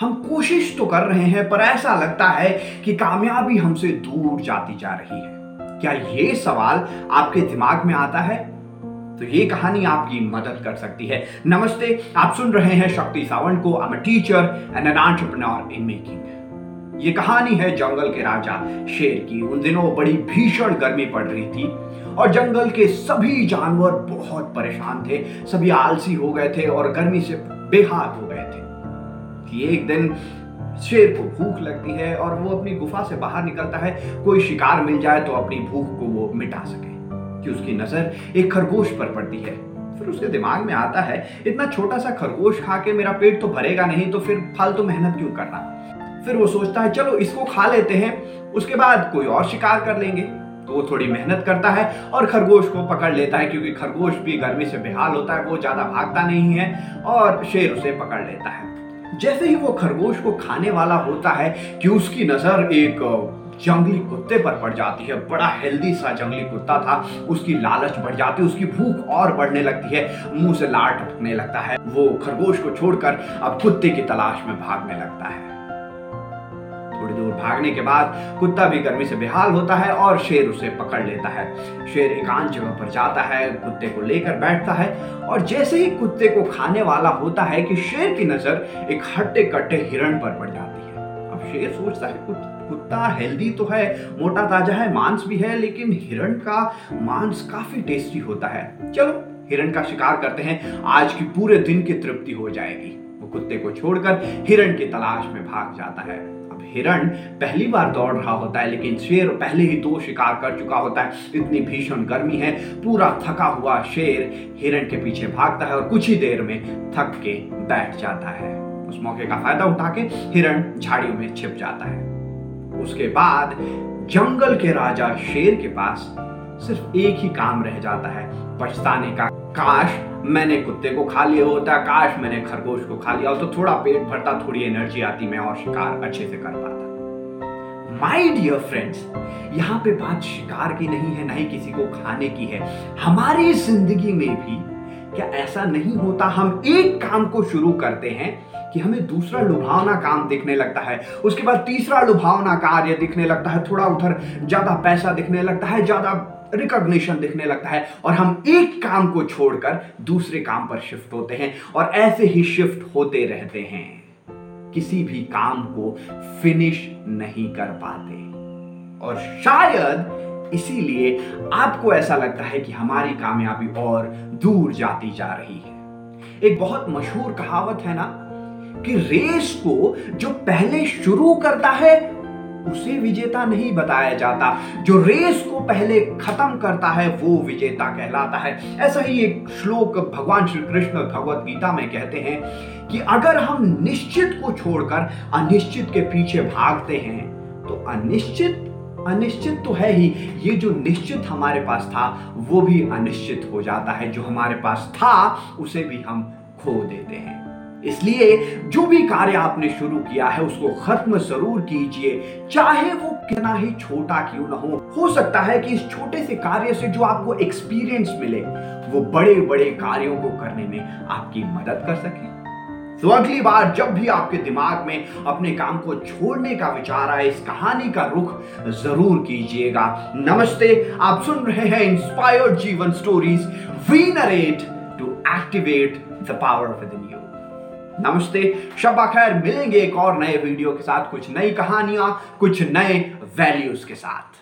हम कोशिश तो कर रहे हैं, पर ऐसा लगता है कि कामयाबी हमसे दूर जाती जा रही है। क्या ये सवाल आपके दिमाग में आता है? तो ये कहानी आपकी मदद कर सकती है। नमस्ते, आप सुन रहे हैं शक्ति सावंत को। I teacher and an entrepreneur in making ये कहानी है जंगल के राजा शेर की। उन दिनों बड़ी भीषण गर्मी पड़ रही थी और जंगल के सभी जानवर बहुत परेशान थे। सभी आलसी हो गए थे और गर्मी से बेहाल हो गए थे। कि एक दिन शेर को भूख लगती है और वो अपनी गुफा से बाहर निकलता है। कोई शिकार मिल जाए तो अपनी भूख को वो मिटा सके, कि उसकी नज़र एक खरगोश पर पड़ती है। फिर उसके दिमाग में आता है, इतना छोटा सा खरगोश खा के मेरा पेट तो भरेगा नहीं तो फिर फालतू मेहनत क्यों करना? फिर वो सोचता है, चलो, इसको खा लेते हैं, उसके बाद कोई और शिकार कर लेंगे। तो वो थोड़ी मेहनत करता है और खरगोश को पकड़ लेता है, क्योंकि खरगोश भी गर्मी से बेहाल होता है, वो ज़्यादा भागता नहीं है और शेर उसे पकड़ लेता है। जैसे ही वो खरगोश को खाने वाला होता है कि उसकी नज़र एक जंगली कुत्ते पर पड़ जाती है। बड़ा हेल्दी सा जंगली कुत्ता था। उसकी लालच बढ़ जाती है, उसकी भूख और बढ़ने लगती है। मुँह से लार टपकने लगता है। वो खरगोश को छोड़कर अब कुत्ते की तलाश में भागने लगता है। दूर भागने के बाद कुत्ता भी गर्मी से बेहाल होता है और शेर उसे पकड़ लेता है। शेर एकांत जगह पर जाता है, कुत्ते को लेकर बैठता है और जैसे ही कुत्ते को खाने वाला होता है कि शेर की नज़र एक हट्टे कट्टे हिरण पर पड़ जाती है। अब शेर सोचता है कुत्ता हेल्दी तो है, मोटा ताज़ा है, मांस भी है, लेकिन हिरण का मांस काफ़ी टेस्टी होता है। चलो, हिरण का शिकार करते हैं, आज की पूरे दिन की तृप्ति हो जाएगी। वो कुत्ते को छोड़कर हिरण की तलाश में भाग जाता है। हिरण पहली बार दौड़ रहा होता है, लेकिन शेर पहले ही दो शिकार कर चुका होता है। इतनी भीषण गर्मी है, पूरा थका हुआ शेर हिरण के पीछे भागता है और कुछ ही देर में थक के बैठ जाता है। उस मौके का फ़ायदा उठा के हिरण झाड़ियों में छिप जाता है। उसके बाद जंगल के राजा शेर के पास सिर्फ़ एक ही काम रह जाता है, पछताने का काश मैंने कुत्ते को खा लिया होता, काश मैंने खरगोश को खा लिया हो तो थोड़ा पेट भरता, थोड़ी एनर्जी आती, मैं और शिकार अच्छे से कर पाता। माई डियर फ्रेंड्स यहाँ पे बात शिकार की नहीं है, ना ही किसी को खाने की है। हमारी ज़िंदगी में भी क्या ऐसा नहीं होता, हम एक काम को शुरू करते हैं कि हमें दूसरा लुभावना काम दिखने लगता है। उसके बाद तीसरा लुभावना कार्य दिखने लगता है, थोड़ा उधर ज़्यादा पैसा दिखने लगता है, ज़्यादा रिकॉग्निशन दिखने लगता है और हम एक काम को छोड़कर दूसरे काम पर शिफ्ट होते हैं और ऐसे ही शिफ्ट होते रहते हैं। किसी भी काम को फिनिश नहीं कर पाते। और शायद इसीलिए आपको ऐसा लगता है कि हमारी कामयाबी और दूर जाती जा रही है। एक बहुत मशहूर कहावत है ना कि रेस को जो पहले शुरू करता है उसे विजेता नहीं बताया जाता। जो रेस को पहले खत्म करता है, वो विजेता कहलाता है। ऐसा ही एक श्लोक भगवान श्री कृष्ण भगवत गीता में कहते हैं कि अगर हम निश्चित को छोड़कर अनिश्चित के पीछे भागते हैं तो अनिश्चित अनिश्चित तो है ही। ये जो निश्चित हमारे पास था, वो भी अनिश्चित हो जाता है। जो हमारे पास था, उसे भी हम खो देते हैं। इसलिए जो भी कार्य आपने शुरू किया है, उसको खत्म ज़रूर कीजिए। चाहे वो कितना ही छोटा क्यों ना हो हो सकता है कि इस छोटे से कार्य से जो आपको एक्सपीरियंस मिले, वो बड़े बड़े कार्यों को करने में आपकी मदद कर सके। तो अगली बार जब भी आपके दिमाग में अपने काम को छोड़ने का विचार आए, इस कहानी का रुख ज़रूर कीजिएगा। नमस्ते, आप सुन रहे हैं इंस्पायर्ड जीवन stories we narrate to activate the power of the नमस्ते शबा खैर, मिलेंगे एक और नए वीडियो के साथ कुछ नई कहानियाँ, कुछ नए वैल्यूज़ के साथ।